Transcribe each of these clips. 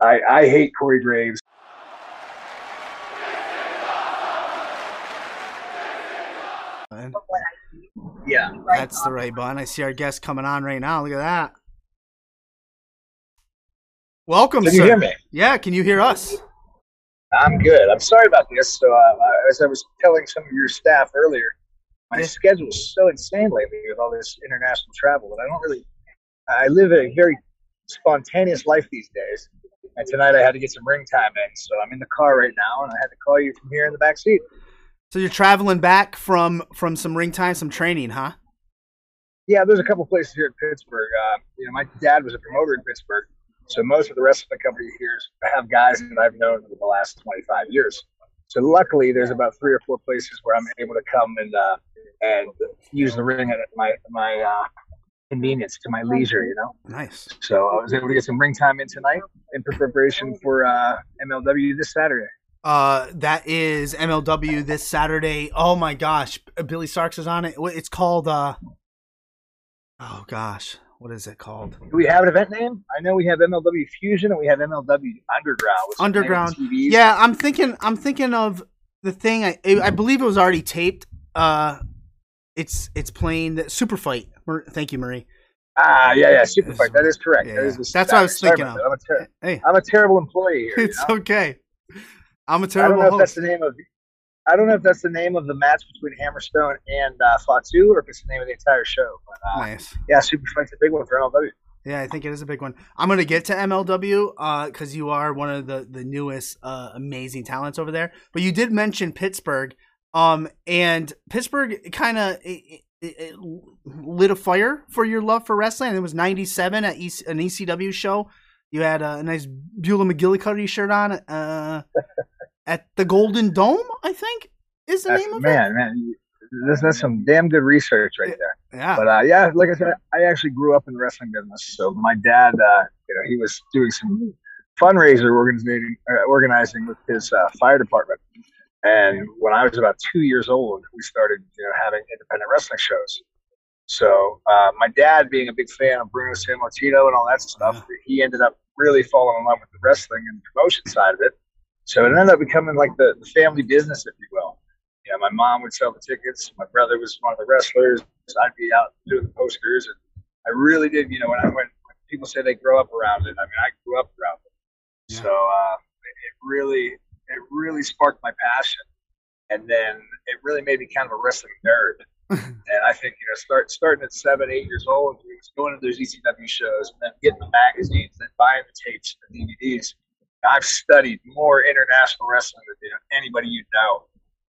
I, I hate Corey Graves. And Yeah. that's the right button. I see our guest coming on right now. Look at that. Welcome, Can sir. you hear me? Yeah, can you hear us? I'm good. I'm sorry about this. So, uh, as I was telling some of your staff earlier, my Yeah. schedule is so insane lately with all this international travel that I don't really. I live a very spontaneous life these days. And tonight I had to get some ring time in, so I'm in the car right now, and I had to call you from here in the back seat. So you're traveling back from from some ring time, some training, huh? Yeah, there's a couple places here in Pittsburgh. Uh, you know, my dad was a promoter in Pittsburgh, so most of the rest of the company here have guys that I've known for the last 25 years. So luckily, there's about three or four places where I'm able to come and uh, and use the ring at my my uh, convenience to my leisure. You know, Nice. so I was able to get some ring time in tonight in preparation for uh, MLW this Saturday. Uh, that is MLW this Saturday. Oh my gosh, Billy Starks is on it. It's called uh. Oh gosh, what is it called? Do we have an event name? I know we have MLW Fusion and we have MLW Underground. What's the name of the Underground. Yeah, I'm thinking. I'm thinking of the thing. I I believe it was already taped. Uh, it's it's playing the Super Fight. Mar- Thank you, Marie. Ah, yeah, yeah, super fight. That is correct. Yeah, That is That's what I was thinking of. I'm a, ter- Hey, I'm a terrible employee here. you it's know? okay. I'm a terrible. I don't know if that's the name of. I don't know if that's the name of the match between Hammerstone and uh, Fatu, or if it's the name of the entire show. But uh, Nice. yeah, super fight's a big one for MLW. Yeah, I think it is a big one. I'm gonna get to MLW because you are one of the the newest uh, amazing talents over there. But you did mention Pittsburgh, um, and Pittsburgh kind of it, it, it lit a fire for your love for wrestling. It was '97 at EC, an ECW show. You had a nice Beulah McGillicuddy shirt on uh, at the Golden Dome. I think is the That's, name of it. man, man, that's some damn good research right there. Yeah, But uh, yeah, like I said, I actually grew up in the wrestling business. So my dad, uh, you know, he was doing some fundraiser organizing, uh, organizing with his uh, fire department. And when I was about two years old, we started, you know, having independent wrestling shows. So uh, my dad, being a big fan of Bruno Sammartino and all that stuff, he ended up really falling in love with the wrestling and the promotion side of it. So it ended up becoming like the, the family business, if you will. You know, my mom would sell the tickets. My brother was one of the wrestlers. I'd be out doing the posters, and I really did. You know, when I went, when people say they grow up around it, I mean, I grew up around it. Yeah. So uh, it really, it really sparked my passion, and then it really made me kind of a wrestling nerd. and I think you know, start starting at seven, eight years old, we was going to those ECW shows, and then getting the magazines, then buying the tapes and the DVDs. I've studied more international wrestling than you know, anybody you know.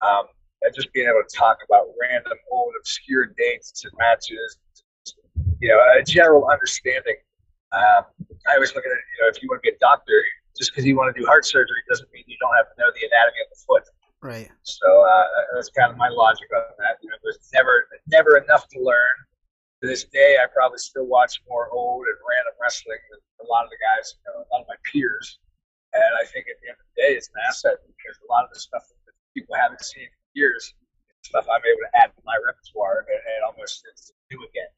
Um, and just being able to talk about random old obscure dates and matches, you know, a general understanding. Um, I was looking at, you know, if you want to be a doctor, just because you want to do heart surgery doesn't mean you don't have to know the anatomy of the foot. right. So uh, that's kind of my logic on that. You know, there's never never enough to learn. To this day, I probably still watch more old and random wrestling than a lot of the guys, you know, a lot of my peers. And I think at the end of the day, it's an asset because a lot of the stuff that people haven't seen for years, stuff I'm able to add to my repertoire, and, and almost it's new again.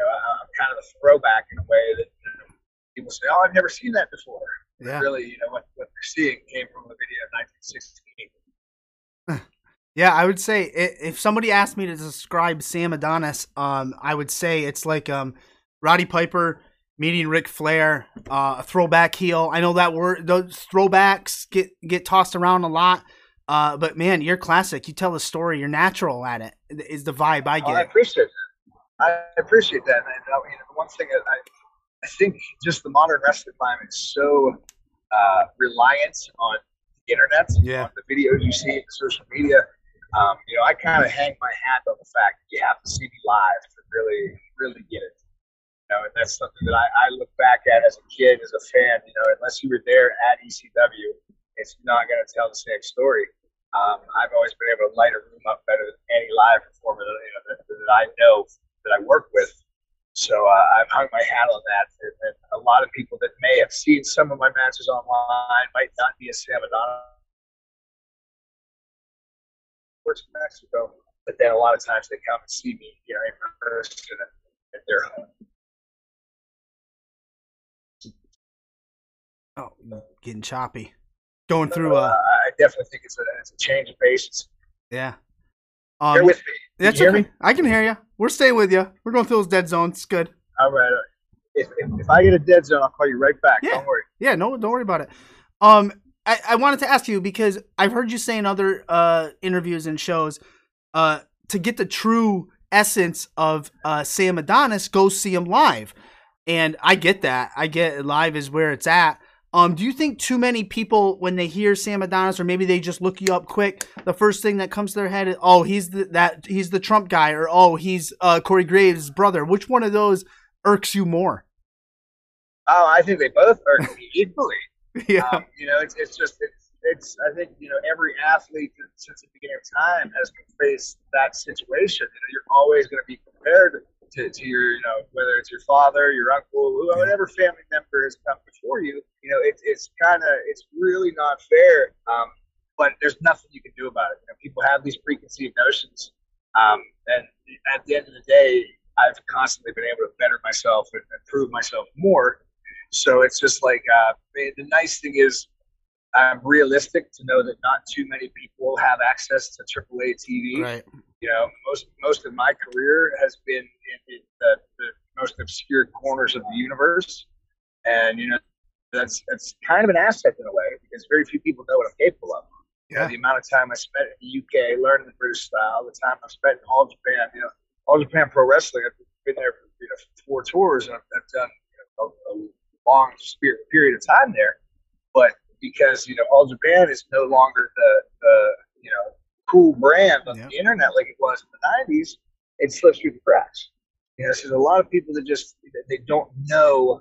You know, I'm kind of a throwback in a way that you know, people say, "Oh, I've never seen that before." Yeah. Really, you know, what what they're seeing came from a video of 1916. Yeah, I would say i- if somebody asked me to describe Sam Adonis, um, I would say it's like um, Roddy Piper meeting Ric Flair, uh, a throwback heel. I know that word; those throwbacks get get tossed around a lot. Uh, but man, you're classic. You tell the story. You're natural at it. Is the vibe I Oh, I appreciate that. I appreciate that. And uh, you know, the one thing that I, I think just the modern wrestling climate is so uh, reliant on the internet, Yeah. on the videos you see, social media. Um, you know, I kind of hang my hat on the fact that you have to see me live to really, really get it. You know, and that's something that I, I look back at as a kid, as a fan. You know, unless you were there at ECW, it's not going to tell the same story. Um, I've always been able to light a room up better than any live performer that, you know, that, that I know that I work with. So uh, I've hung my hat on that. And, and a lot of people that may have seen some of my matches online might not be a Sam Adonis in Mexico, but then a lot of times they come and see me, you know, in person at, their home. Oh, getting choppy. Going through. Uh, I definitely think it's a it's a change of pace. Yeah. Um, Bear with me. Can that's okay. Me? I can hear you. We're staying with you. We're going through those dead zones. It's good. All right. If, if, if I get a dead zone, I'll call you right back. Yeah. Don't worry. Yeah. No. Don't worry about it. Um, I, I wanted to ask you because I've heard you say in other uh interviews and shows, uh, to get the true essence of uh Sam Adonis, go see him live. And I get that. I get live is where it's at. Um, do you think too many people, when they hear Sam Adonis, or maybe they just look you up quick, the first thing that comes to their head is, "Oh, he's the, that he's the Trump guy," or "Oh, he's uh, Corey Graves' brother." Which one of those irks you more? Oh, I think they both irk me equally. yeah, um, you know, it's it's just it's it's. I think you know every athlete since the beginning of time has faced that situation. You know, you're always going to be prepared to, to your, you know, whether it's your father, your uncle, whatever family member has come before you, you know, it, it's kind of, it's really not fair. Um, but there's nothing you can do about it. You know, people have these preconceived notions. Um, and at the end of the day, I've constantly been able to better myself and improve myself more. So it's just like, uh, the nice thing is, I'm realistic to know that not too many people have access to AAA TV. Right. You know, most most of my career has been in, in the, the, most obscure corners of the universe, and you know, that's that's kind of an asset in a way because very few people know what I'm capable of. Yeah. You know, the amount of time I spent in the UK learning the British style, the time I've spent in All Japan, you know, All Japan Pro Wrestling. I've been there for you know four tours, and I've, I've done you know, a, a long period of time there. But because you know All Japan is no longer the, the you know cool brand on the internet like it was in the '90s. It slips through the cracks. You know, so there's a lot of people that just they don't know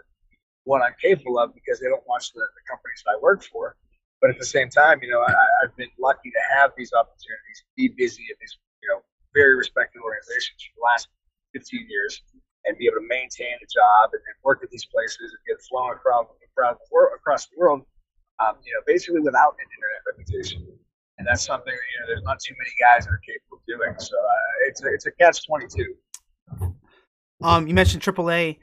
what I'm capable of because they don't watch the, the companies that I work for. But at the same time, you know, I, I've been lucky to have these opportunities, be busy at these you know very respected organizations for the last 15 years, and be able to maintain a job and, and work at these places and get flown across, across the world um, you know, basically without an internet reputation. And that's something you know, there's not too many guys that are capable of doing. So uh, it's a, it's a catch twenty two. Um, you mentioned AAA.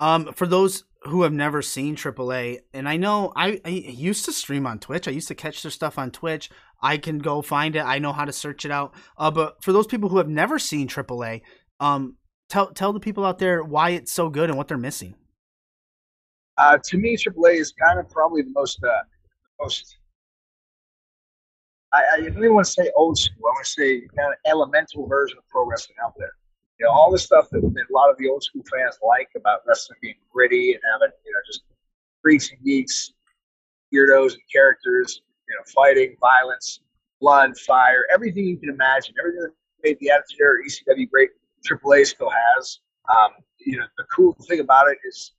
Um, for those who have never seen AAA, and I know I, I used to stream on Twitch. I used to catch their stuff on Twitch. I can go find it. I know how to search it out. Uh, but for those people who have never seen AAA, um, tell tell the people out there why it's so good and what they're missing. Uh, to me, AAA is kind of probably the most uh, most I, I don't even want to say old school. I want to say kind of elemental version of pro wrestling out there. You know, all the stuff that, that a lot of the old school fans like about wrestling being gritty and having, you know, just freaks and geeks, weirdos and characters, you know, fighting, violence, blood, fire, everything you can imagine, everything that made the Attitude Era ECW great, AAA still has. Um, you know, the cool thing about it is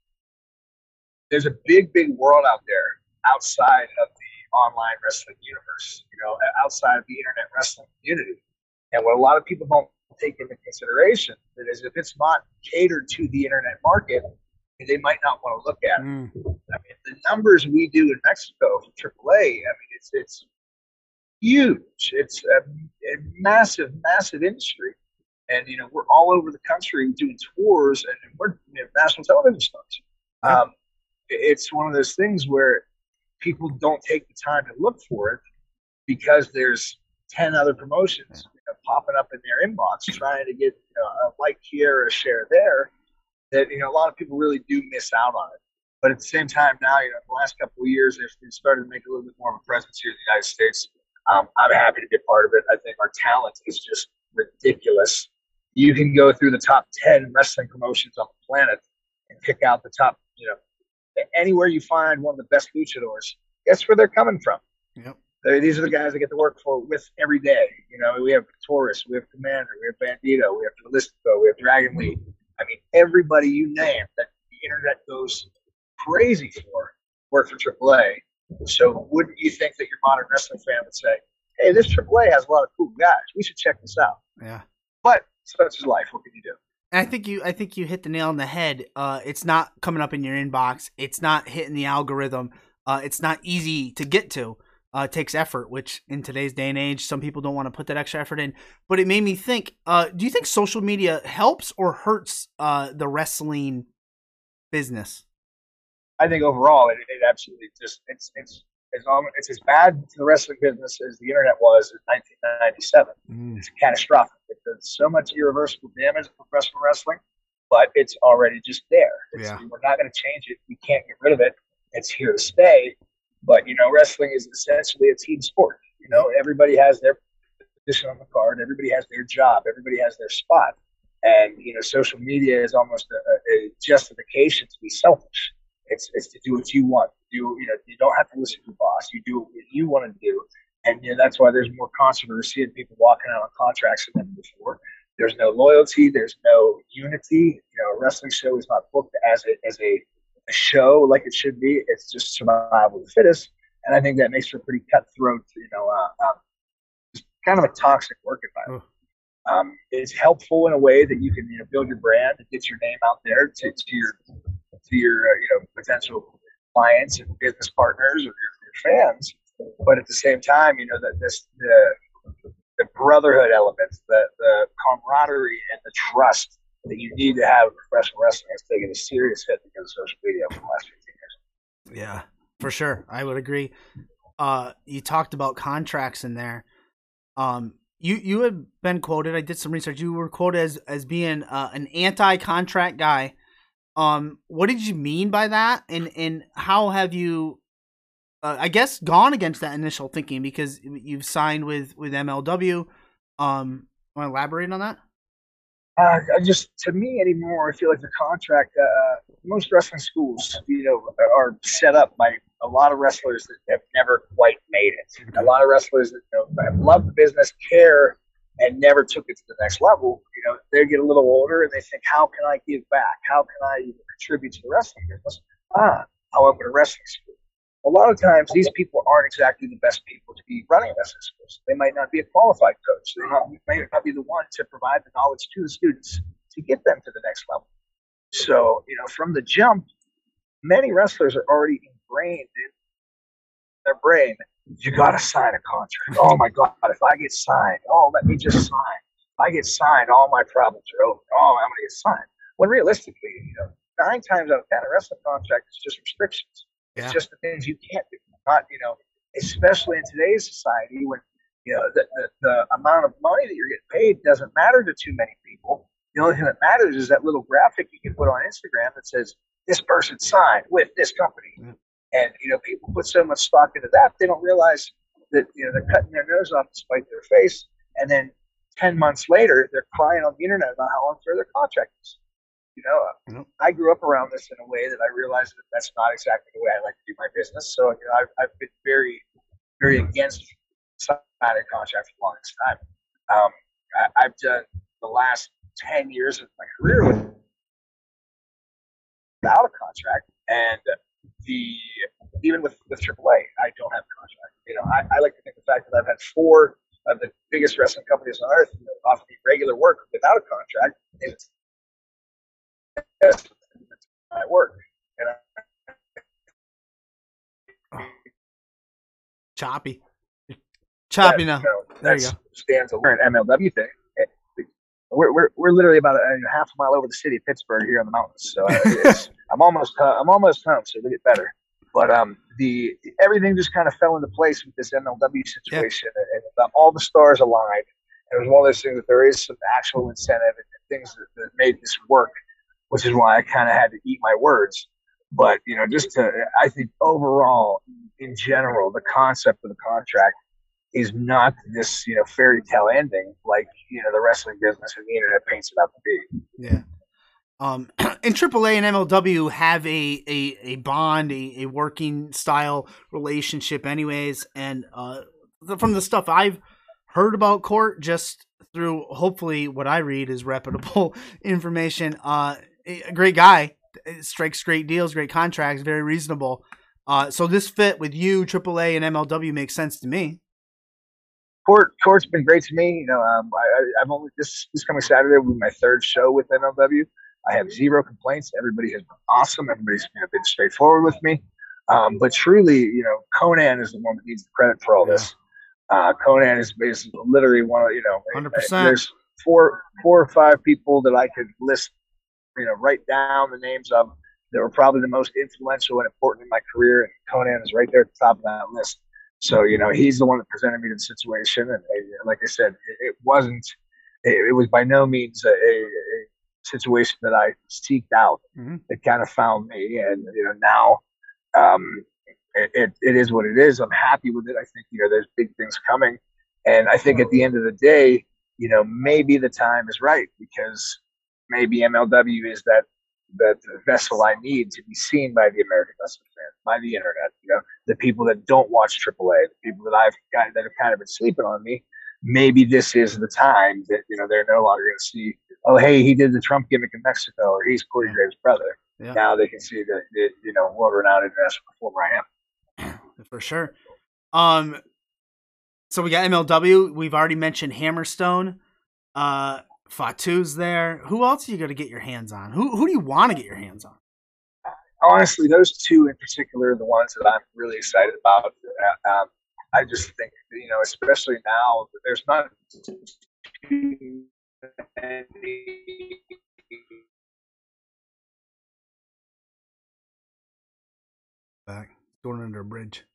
there's a big, big world out there outside of the online wrestling universe, you know, outside of the internet wrestling community. And what a lot of people don't take into consideration is if it's not catered to the internet market, they might not want to look at it. Mm. I mean, the numbers we do in Mexico for AAA, I mean, it's it's huge. It's a, a massive, massive industry, and you know we're all over the country doing tours, and we're you know, national television stars. Um, it's one of those things where people don't take the time to look for it because there's 10 other promotions you know, popping up in their inbox trying to get you know, a like here or a share there that you know a lot of people really do miss out on it. But at the same time now you know the last couple of years they've started to make a little bit more of a presence here in the united states. Um, i'm happy to be a part of it. I think our talent is just ridiculous. You can go through the top 10 wrestling promotions on the planet and pick out the top you know anywhere you find one of the best luchadors, guess where they're coming from? Yep. these are the guys I get to work for with every day. You know, we have Taurus, we have Komander, we have Bandido, we have Dralistico, we have Dragon Lee. I mean, everybody you name that the internet goes crazy for work for AAA. So wouldn't you think that your modern wrestling fan would say, hey, this AAA has a lot of cool guys. We should check this out. Yeah. But such is life. What can you do? I think you I think you hit the nail on the head. Uh, it's not coming up in your inbox. It's not hitting the algorithm. Uh, it's not easy to get to. Uh, it takes effort, which in today's day and age, some people don't want to put that extra effort in. But it made me think: uh, Do you think social media helps or hurts uh, the wrestling business? I think overall, it, it absolutely just it's it's it's, it's as bad to the wrestling business as the internet was in 1997. Mm. It's catastrophic. It does so much irreversible damage to professional wrestling, but it's already just there. It's, yeah. We're not going to change it. We can't get rid of it. It's here to stay. But you know, wrestling is essentially a team sport. You know, everybody has their position on the card. Everybody has their job. Everybody has their spot. And you know, social media is almost a, a justification to be selfish. It's it's to do what you want. Do you know? You don't have to listen to your boss. You do what you want to do, and you know, that's why there's more controversy and people walking out on contracts than ever before. There's no loyalty. There's no unity. You know, a wrestling show is not booked as a as a, a show like it should be. It's just survival of the fittest, and I think that makes for a pretty cutthroat. You know, uh, um, kind of a toxic work environment. Um, it's helpful in a way that you can you know build your brand and get your name out there to, to your to your uh, you know potential clients and business partners or your, your, fans. But at the same time, you know that this the the brotherhood elements, the the camaraderie and the trust that you need to have in professional wrestling has taken a serious hit because of social media over the last 15 years. Yeah, for sure, I would agree. Uh, you talked about contracts in there. Um, you you have been quoted. I did some research. You were quoted as as being uh, an anti-contract guy. Um, what did you mean by that, and and how have you, uh, I guess, gone against that initial thinking because you've signed with with MLW? Um, want to elaborate on that? Uh, just to me anymore, I feel like the contract. Uh, most wrestling schools, you know, are set up by a lot of wrestlers that have never quite made it. A lot of wrestlers that you know, loved the business, care, and never took it to the next level. You know, they get a little older and they think, "How can I give back? How can I contribute to the wrestling business?" Ah, I'll open a wrestling school. A lot of times, these people aren't exactly the best people to be running wrestling schools. They might not be a qualified coach. They might not be the one to provide the knowledge to the students to get them to the next level. So, you know, from the jump, many wrestlers are already ingrained in their brain. You got to sign a contract. Oh my God, if I get signed, oh, let me just sign. If I get signed, all my problems are over. Oh, I'm going to get signed. When realistically, you know, nine times out of ten, a wrestling contract is just restrictions. It's just the things you can't do. Not, you know, especially in today's society when, you know, the, the, the amount of money that you're getting paid doesn't matter to too many people. The only thing that matters is that little graphic you can put on Instagram that says, this person signed with this company. And, you know, people put so much stock into that, they don't realize that, you know, they're cutting their nose off to spite their face. And then 10 months later, they're crying on the internet about how unfair their contract is. You know, mm-hmm. I grew up around this in a way that I realized that that's not exactly the way I like to do my business. So, you know, I've, I've been very, very against signing contract for the longest time. Um, I, I've done the last 10 years of my career without a contract. And the even with with AAA, I don't have a contract. You know, I, I like to think the fact that I've had four of the biggest wrestling companies on earth you know, offer me regular work without a contract. It's my work. You know? Choppy. Choppy now. You there you go. Stands alone MLW thing we're, we're, we're literally about a, a, half a mile over the city of Pittsburgh here in the mountains. So uh, I'm almost uh, I'm almost home, so it'll get better. But um, the everything just kind of fell into place with this MLW situation, yeah. and, and all the stars aligned. And it was one of those things that there is some actual incentive and things that, that made this work, which is why I kind of had to eat my words. But you know, just to I think overall, in general, the concept of the contract is not this you know fairy tale ending like you know the wrestling business and the internet paints it out to be. Yeah. Um, and AAA and MLW have a a, a bond, a, a working style relationship, anyways. And uh, from the stuff I've heard about Court, just through hopefully what I read is reputable information. Uh, a great guy, strikes great deals, great contracts, very reasonable. Uh, so this fit with you, AAA and MLW makes sense to me. Court Court's been great to me. You know, um, I, have only this this coming Saturday will be my third show with MLW. I have zero complaints. Everybody has been awesome. Everybody's you know, been straightforward with me. Um, but truly, you know, Konnan is the one that needs the credit for all this. Uh, Konnan is basically literally one of you know, 100%. There's four four or five people that I could list, you know, write down the names of that were probably the most influential and important in my career. And Konnan is right there at the top of that list. So, you know, he's the one that presented me to the situation. And, like I said, it, it wasn't, it, was by no means a, a, a situation that I seeked out. Mm-hmm. It kind of found me. And, you know, now um, it, it, it is what it is. I'm happy with it. I think, you know, there's big things coming. And I think at the end of the day, you know, maybe the time is right because maybe MLW is that that vessel I need to be seen by the American wrestling fans, by the internet. You know, the people that don't watch AAA, the people that I've got that have kind of been sleeping on me. Maybe this is the time that you know they're no longer going to see. Oh, hey, he did the Trump gimmick in Mexico, or he's Corey Graves' brother. Yeah. Now they can see that you know world-renowned international performer I am. For sure. Um, so we got MLW. We've already mentioned Hammerstone. Uh, Fatu's there. Who else are you going to get your hands on? Who who do you want to get your hands on? Honestly, those two in particular are the ones that I'm really excited about. Uh, um, I just think you know, especially now, that there's not back going under a bridge.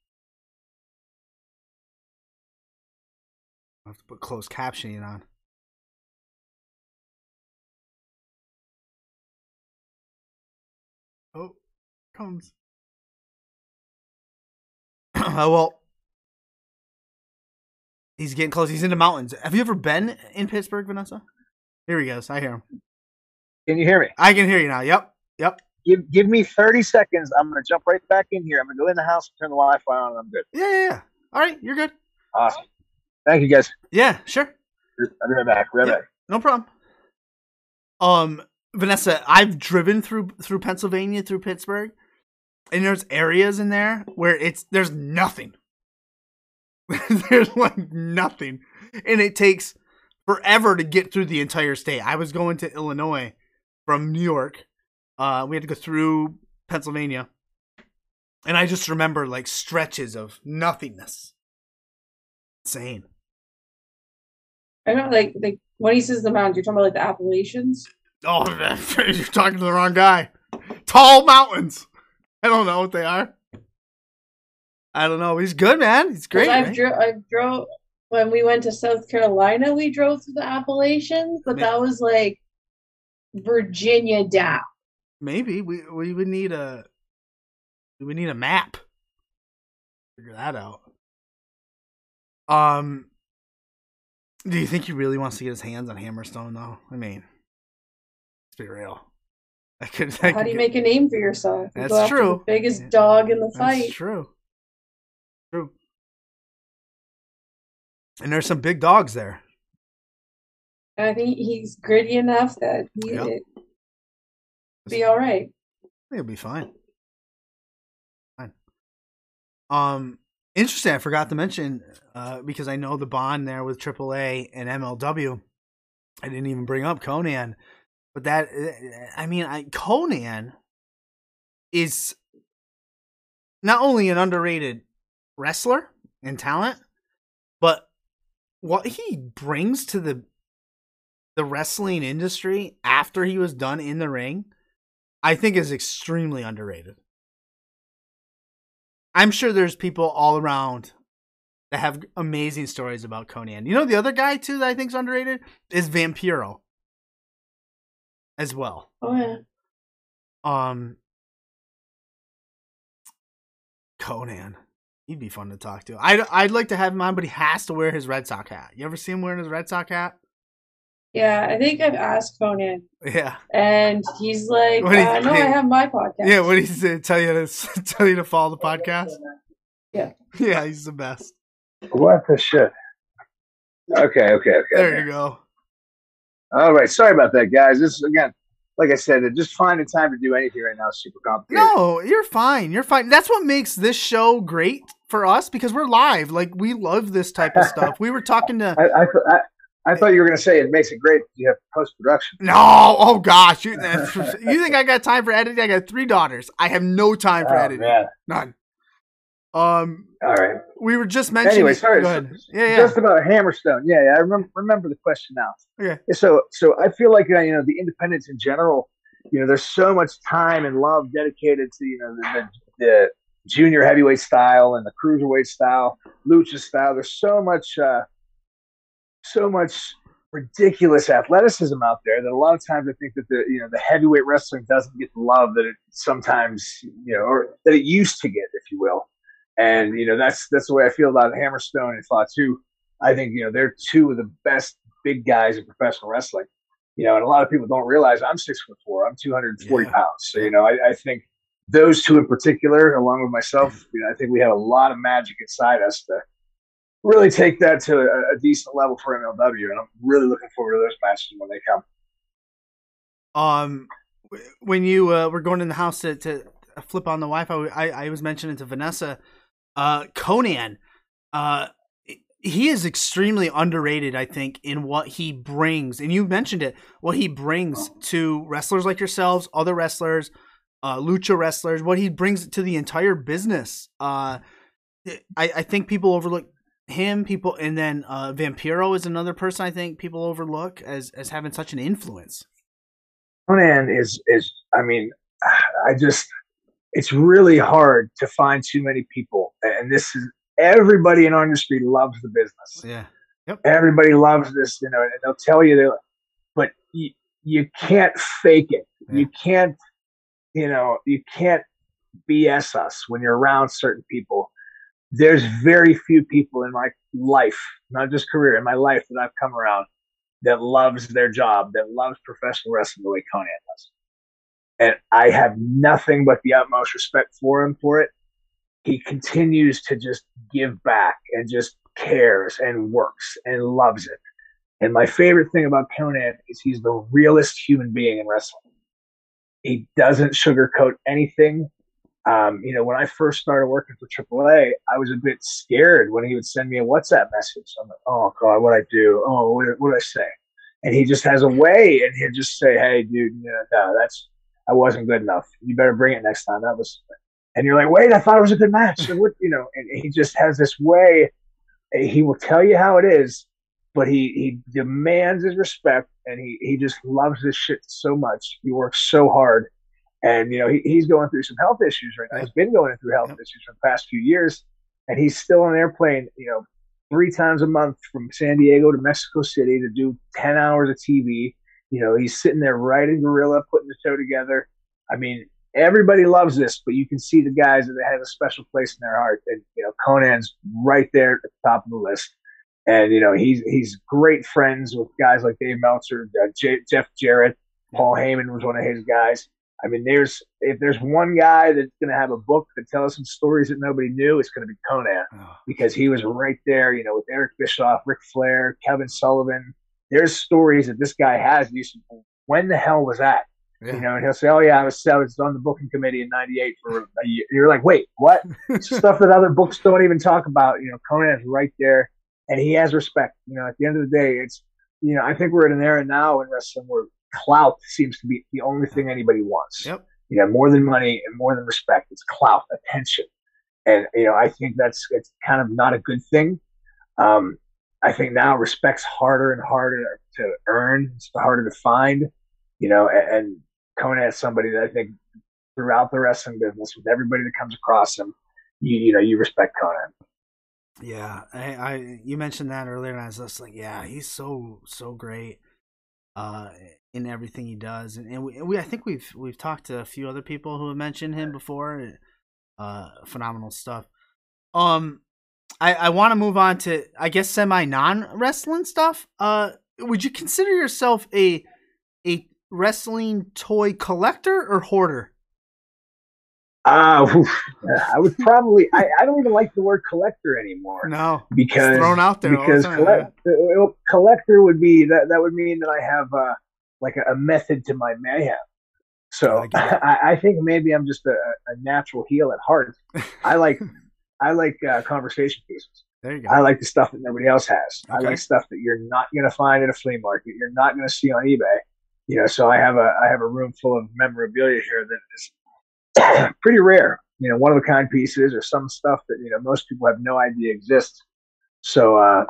I have to put closed captioning on. Comes. oh well. He's getting close. He's in the mountains. Have you ever been in Pittsburgh, Vanessa? Here he goes. I hear him. Can you hear me? I can hear you now. Yep. Yep. Give give me thirty seconds. I'm gonna jump right back in here. I'm gonna go in the house, and turn the Wi-Fi on, and I'm good. Yeah, yeah, yeah. All right, you're good. Awesome. Thank you, guys. Yeah, sure. I'll be right back. Right yeah, back. No problem. Um, Vanessa, I've driven through through Pennsylvania, through Pittsburgh, and there's areas in there where it's there's nothing. there's like nothing, and it takes forever to get through the entire state. I was going to Illinois from New York. Uh, we had to go through Pennsylvania, and I just remember like stretches of nothingness. Insane. I know, like like when he says the mountains, you're talking about like the Appalachians. Oh, you're talking to the wrong guy. Tall mountains. I don't know what they are. I don't know. He's good, man. He's great. I've, right? dro- I drove when we went to South Carolina. We drove through the Appalachians, but that was like Virginia down. Maybe we we would need a we need a map. Figure that out. Um, do you think he really wants to get his hands on Hammerstone though? I mean, Let's be real. I could, I How do you get... make a name for yourself? You That's true. biggest yeah. dog in the fight. That's true. True. And there's some big dogs there. I think he's gritty enough that he yep. be all right. He'll be fine. Fine. Um, interesting. I forgot to mention uh, because I know the bond there with AAA and MLW. I didn't even bring up Konnan. But that, uh, I mean, I, Konnan is not only an underrated wrestler and talent, but what he brings to the the wrestling industry after he was done in the ring, I think is extremely underrated. I'm sure there's people all around that have amazing stories about Konnan. You know the other guy too that I think is underrated is Vampiro as well. Oh yeah. Um Konnan. He'd be fun to talk to. I'd I'd like to have him on, but he has to wear his Red Sox hat. You ever see him wearing his Red Sox hat? Yeah, I think I've asked Konnan. Yeah. And he's like, uh, "No, I have my podcast." Yeah, what did he say? Tell you to tell you to follow the podcast. Yeah. Yeah, he's the best. What the shit? Okay, okay, okay. There you go. All right. Sorry about that, guys. This again, like I said, just finding time to do anything right now is super complicated. No, you're fine. You're fine. That's what makes this show great for us because we're live. Like we love this type of stuff. We were talking to. I, I, I, I thought you were going to say it makes it great. You have post production. No, oh gosh, you, you think I got time for editing? I got three daughters. I have no time for oh, editing. Man. None. Um. All right. We were just mentioning. Anyway, sorry. Go ahead. Yeah, yeah. Just about Hammerstone. Yeah, yeah. I remember remember the question now. Yeah. So, so I feel like uh, you know the independents in general. you know, there's so much time and love dedicated to you know the, the, the junior heavyweight style and the cruiserweight style, lucha style. There's so much, uh, so much ridiculous athleticism out there that a lot of times I think that the you know the heavyweight wrestling doesn't get the love that it sometimes you know or that it used to get, if you will. And you know that's that's the way I feel about Hammerstone and Fatu. I think you know they're two of the best big guys in professional wrestling. You know, and a lot of people don't realize I'm six foot four. I'm 240 yeah. pounds. So you know, I, I think those two in particular, along with myself, you know, I think we have a lot of magic inside us to really take that to a, a, decent level for MLW, and I'm really looking forward to those matches when they come. Um, when you uh, were going in the house to, to flip on the Wi-Fi, I, I was mentioning to Vanessa, uh, Konnan, uh, he is extremely underrated, I think, in what he brings, and you mentioned it, what he brings to wrestlers like yourselves, other wrestlers, uh, lucha wrestlers, what he brings to the entire business. Uh, I, I think people overlook him people and then uh vampiro is another person i think people overlook as as having such an influence. Konnan is is i mean i just it's really hard to find too many people and this is everybody in our industry loves the business yeah yep. everybody loves this you know and they'll tell you that but you, you can't fake it yeah. you can't you know you can't bs us when you're around certain people there's very few people in my life, not just career, in my life that I've come around that loves their job, that loves professional wrestling the way Konnan does. And I have nothing but the utmost respect for him for it. He continues to just give back and just cares and works and loves it. And my favorite thing about Konnan is he's the realest human being in wrestling. He doesn't sugarcoat anything. Um, you know, when I first started working for AAA, I was a bit scared when he would send me a WhatsApp message. I'm like, oh God, what I do? Oh, what, what I say? And he just has a way, and he'll just say, hey, dude, no, that's I wasn't good enough. You better bring it next time. That was, and you're like, wait, I thought it was a good match. And what, you know, and he just has this way. He will tell you how it is, but he he demands his respect, and he he just loves this shit so much. He works so hard and, you know, he, he's going through some health issues right now. He's been going through health issues for the past few years. And he's still on an airplane, you know, three times a month from San Diego to Mexico City to do 10 hours of TV. You know, he's sitting there writing Gorilla, putting the show together. I mean, everybody loves this, but you can see the guys that have a special place in their heart. And, you know, Konnan's right there at the top of the list. And, you know, he's, he's great friends with guys like Dave Meltzer, uh, J- Jeff Jarrett, Paul Heyman was one of his guys. I mean, there's if there's one guy that's going to have a book that tells some stories that nobody knew, it's going to be Konnan oh. because he was right there, you know, with Eric Bischoff, Ric Flair, Kevin Sullivan. There's stories that this guy has. And you say, when the hell was that? Yeah. You know, and he'll say, "Oh yeah, I was, I was on the booking committee in '98 for a year." You're like, "Wait, what?" Stuff that other books don't even talk about. You know, Konnan's right there, and he has respect. You know, at the end of the day, it's you know, I think we're in an era now in wrestling where clout seems to be the only thing anybody wants. Yep. You know, more than money and more than respect, it's clout, attention, and you know, I think that's it's kind of not a good thing. Um, I think now respect's harder and harder to earn. It's harder to find. You know, and, and Konnan is somebody that I think throughout the wrestling business, with everybody that comes across him, you you know, you respect Konnan. Yeah, I, I you mentioned that earlier, and I was just like, yeah, he's so so great. Uh, in everything he does, and, and we, we, I think we've we've talked to a few other people who have mentioned him before. Uh, phenomenal stuff. Um, I I want to move on to I guess semi non wrestling stuff. Uh, would you consider yourself a a wrestling toy collector or hoarder? Uh, I would probably. I, I don't even like the word collector anymore. No, because it's thrown out there because the collect, yeah. collector would be that. That would mean that I have uh, like a, a method to my mayhem. So I, I, think maybe I'm just a, a, natural heel at heart. I like I like uh, conversation pieces. There you go. I like the stuff that nobody else has. Okay. I like stuff that you're not going to find at a flea market. You're not going to see on eBay. You know, so I have a I have a room full of memorabilia here that is pretty rare. You know, one of a kind pieces or some stuff that you know most people have no idea exists. So uh,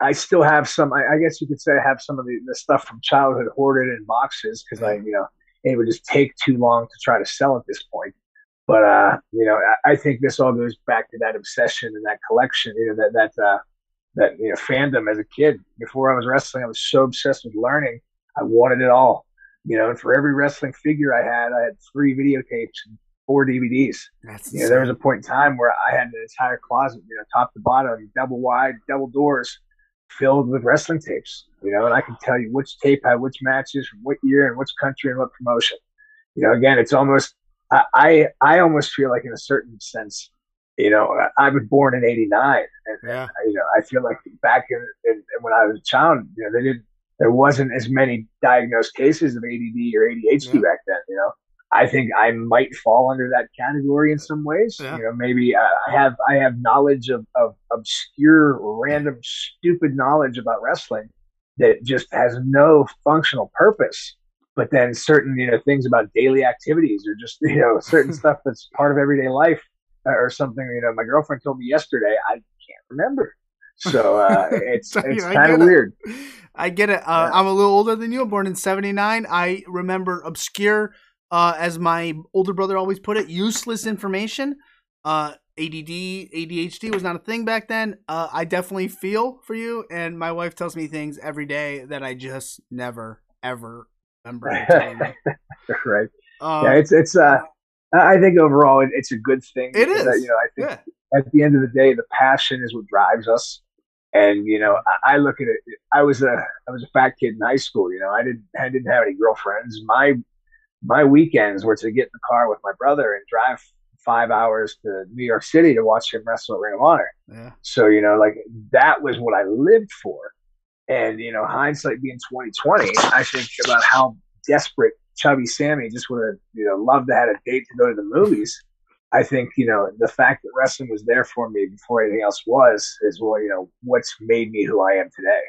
I still have some. I, I, guess you could say I have some of the, the stuff from childhood hoarded in boxes because I, you know, it would just take too long to try to sell at this point. But uh, you know, I, I think this all goes back to that obsession and that collection. You know, that that uh, that you know fandom as a kid. Before I was wrestling, I was so obsessed with learning. I wanted it all. You know, and for every wrestling figure I had, I had three videotapes and four DVDs. That's You know, there was a point in time where I had an entire closet, you know, top to bottom, double wide, double doors, filled with wrestling tapes. You know, and I can tell you which tape had which matches from what year and which country and what promotion. You know, again, it's almost I I, I almost feel like in a certain sense, you know, I was born in '89, and yeah. you know, I feel like back in, in, when I was a child, you know, they didn't. There wasn't as many diagnosed cases of ADD or ADHD Yeah. back then. You know, I think I might fall under that category in some ways. Yeah. You know, maybe uh, I have I have knowledge of, of obscure, random, stupid knowledge about wrestling that just has no functional purpose. But then certain you know things about daily activities or just you know certain stuff that's part of everyday life uh, or something. You know, my girlfriend told me yesterday. I can't remember. So uh, it's it's kind of it. weird. I get it. Uh, Yeah. I'm a little older than you. Born in '79. I remember obscure, uh, as my older brother always put it, useless information. Uh, ADD, ADHD was not a thing back then. Uh, I definitely feel for you, and my wife tells me things every day that I just never ever remember. right. Uh, yeah, it's it's. Uh, I think overall it, it's a good thing. It is. uh, you know, I think yeah, at the end of the day, the passion is what drives us. And you know, I, I look at it. I was a I was a fat kid in high school. You know, I didn't I didn't have any girlfriends. My my weekends were to get in the car with my brother and drive five hours to New York City to watch him wrestle at Ring of Honor. yeah, So you know, like that was what I lived for. And you know, hindsight being twenty twenty, I think about how desperate Chubby Sammy just would have you know loved to have a date to go to the movies. I think you know the fact that wrestling was there for me before anything else was is what you know what's made me who I am today.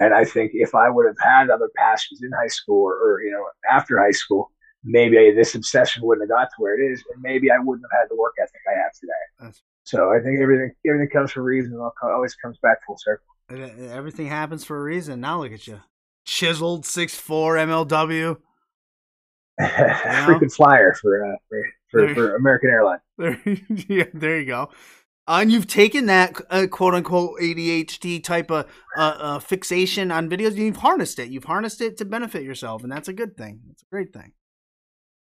And I think if I would have had other passions in high school or, or you know after high school, maybe this obsession wouldn't have got to where it is, and maybe I wouldn't have had the work ethic I have today. That's- So I think everything everything comes for a reason. and always comes back full circle. Everything happens for a reason. Now look at you, chiseled six four MLW. Freaking flyer for uh, for, for, for American Airlines. There, yeah, there you go. Uh, and you've taken that uh, quote unquote ADHD type of uh, uh, fixation on videos, and you've harnessed it. You've harnessed it to benefit yourself, and that's a good thing. It's a great thing.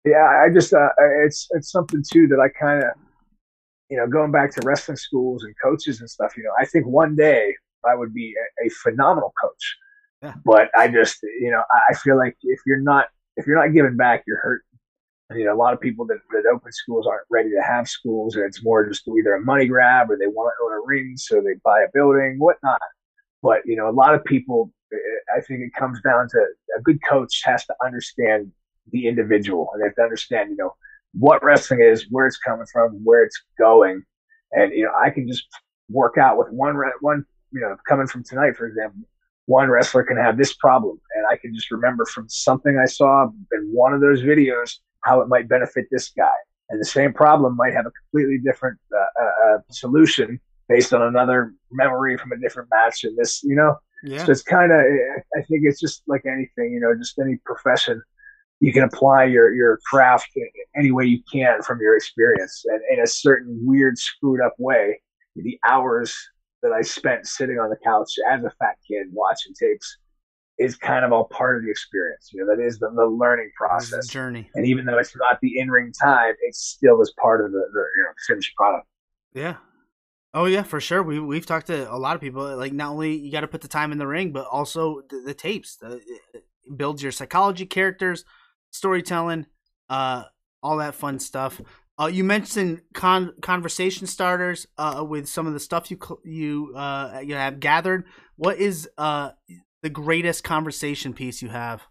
Yeah, I just uh, it's it's something too that I kind of you know going back to wrestling schools and coaches and stuff. You know, I think one day I would be a, a phenomenal coach. Yeah. But I just you know I feel like if you're not if you're not giving back, you're hurt. You know, a lot of people that, that open schools aren't ready to have schools, and it's more just either a money grab or they want to own a ring, so they buy a building, whatnot. But you know, a lot of people, eh, I think it comes down to a good coach has to understand the individual, and they have to understand, you know, what wrestling is, where it's coming from, where it's going, and you know, I can just work out with one one, you know, coming from tonight, for example. One wrestler can have this problem, and I can just remember from something I saw in one of those videos how it might benefit this guy. And the same problem might have a completely different uh, uh, uh, solution based on another memory from a different match. And this, you know, Yeah, so it's kind of, I think it's just like anything, you know, just any profession. You can apply your, your craft any way you can from your experience. And in a certain weird, screwed up way, the hours that I spent sitting on the couch as a fat kid watching tapes is kind of all part of the experience. You know, that is the, the learning process. a journey. And even though it's not the in ring time, it still is part of the, the you know, finished product. Yeah. Oh yeah, for sure. We we've talked to a lot of people. Like not only you got to put the time in the ring, but also the, the tapes. The, it builds your psychology, characters, storytelling, uh, all that fun stuff. Uh, you mentioned con- conversation starters uh, with some of the stuff you cl- you uh, you have gathered. What is uh, the greatest conversation piece you have?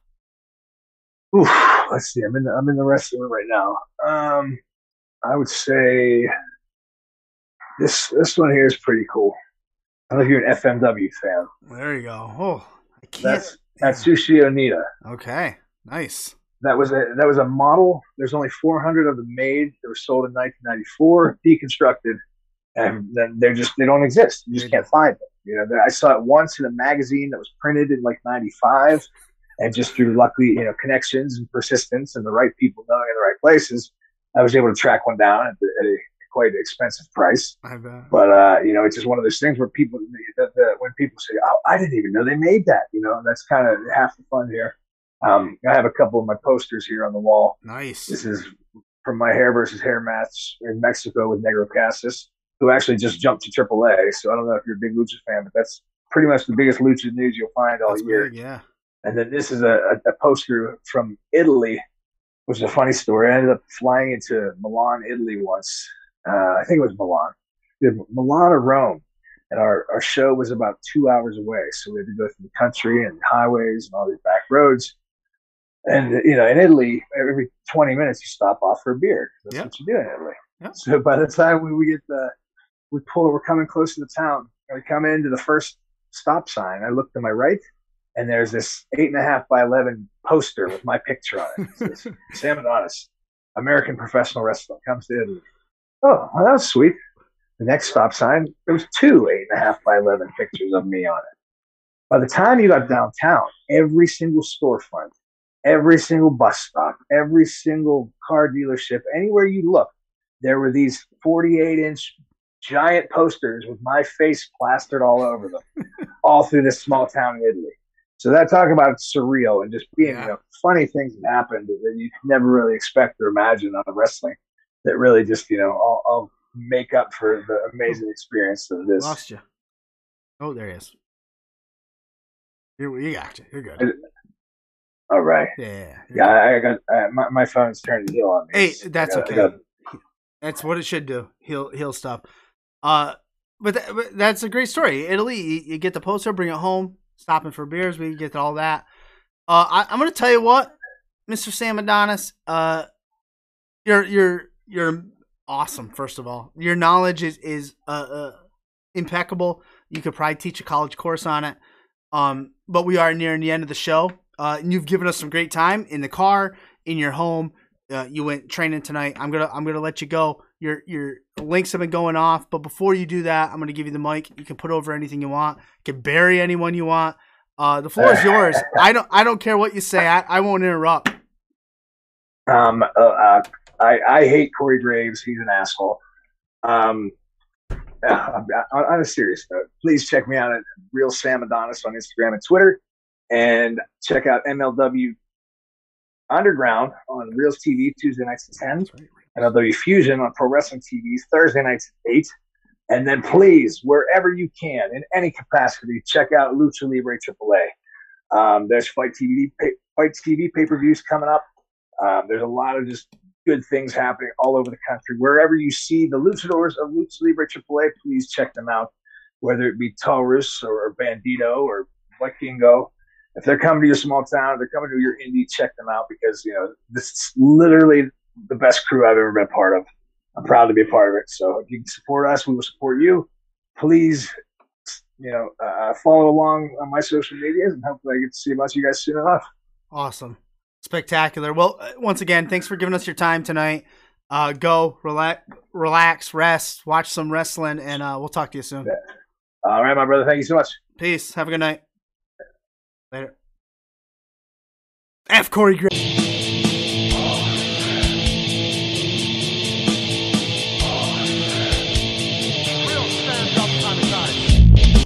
Oof, let's see. I'm in the, I'm in the wrestling room right now. Um, I would say this this one here is pretty cool. I don't know if you're an FMW fan. There you go. Oh, I can't. That's Atsushi Onita. okay. Nice. That was a that was a model. There's only 400 of them made. They were sold in 1994, deconstructed, and then they're just they don't exist. You just can't find them. You know, I saw it once in a magazine that was printed in like '95, And just through luckily, you know, connections and persistence and the right people knowing in the right places, I was able to track one down at, at a quite expensive price. I bet. But uh, you know, it's just one of those things where people, the, the, when people say, "Oh, I didn't even know they made that," you know, that's kind of half the fun here. Um, I have a couple of my posters here on the wall. Nice. This is from my hair versus hair match in Mexico with Negro Casas, who actually just jumped to AAA. So I don't know if you're a big lucha fan, but that's pretty much the biggest lucha news you'll find all That's year. big, yeah. And then this is a, a, a poster from Italy, which is a funny story. I ended up flying into Milan, Italy once. Uh, I think it was Milan, Either Milan or Rome. And our, our show was about two hours away. So we had to go through the country and highways and all these back roads. And, you know, in Italy, every 20 minutes you stop off for a beer. That's Yeah. what you do in Italy. Yeah. So by the time we, we get the, we pull, we're coming close to the town. And we come into the first stop sign. I look to my right and there's this eight and a half by 11 poster with my picture on it. It says, Sam Adonis, American professional wrestler, comes to Italy. Oh, well, that was sweet. The next stop sign, there was two eight and a half by 11 pictures of me on it. By the time you got downtown, every single storefront, every single bus stop, every single car dealership, anywhere you look, there were these 48 inch giant posters with my face plastered all over them, all through this small town in Italy. So that talk about surreal and just being, Yeah. you know, funny things that happened that you could never really expect or imagine on a wrestling that really just, you know, all, all make up for the amazing experience of this. Lost you. Oh, there he is. You, you got you. You're good. All right. Yeah. Yeah, I, I got I, my, my phone's turned to heel on me. Hey, that's gotta- okay. gotta- That's what it should do. Heel heel stuff. Uh, but, th- but that's a great story. Italy, you, you get the poster, bring it home, stopping for beers, we get all that. Uh, I, I'm gonna tell you what, Mr. Sam Adonis, uh, you're you're you're awesome. First of all, your knowledge is is uh, uh impeccable. You could probably teach a college course on it. Um, but we are nearing the end of the show. Uh, and you've given us some great time in the car, in your home. Uh, you went training tonight. I'm gonna I'm gonna let you go. Your your links have been going off, but before you do that, I'm gonna give you the mic. You can put over anything you want. You can bury anyone you want. Uh, the floor is yours. I don't I don't care what you say. I, I won't interrupt. Um, uh, uh, I, I hate Corey Graves. He's an asshole. Um, uh, on, on a serious note, please check me out at Real Sam Adonis on Instagram and Twitter, and check out MLW Underground on Reelz TV Tuesday nights at ten, MLW Fusion on Pro Wrestling TV Thursday nights at eight, and then please wherever you can in any capacity check out Lucha Libre AAA. Um, there's FITE TV, pay, FITE TV pay per views coming up. Um, there's a lot of just good things happening all over the country. Wherever you see the luchadors of Lucha Libre AAA, please check them out. Whether it be Taurus or Bandido or Vikingo, if they're coming to your small town, if they're coming to your indie, check them out because you know this is literally the best crew I've ever been part of. I'm proud to be a part of it. So if you can support us, we will support you. Please, you know, uh, follow along on my social medias, and hopefully I get to see a bunch of you guys soon enough. Awesome. Spectacular. Well, uh, once again, thanks for giving us your time tonight. Uh, go relax, relax, rest, watch some wrestling, and uh, we'll talk to you soon. All right, my brother. Thank you so much. Peace. Have a good night. Later. F. Corey Graves.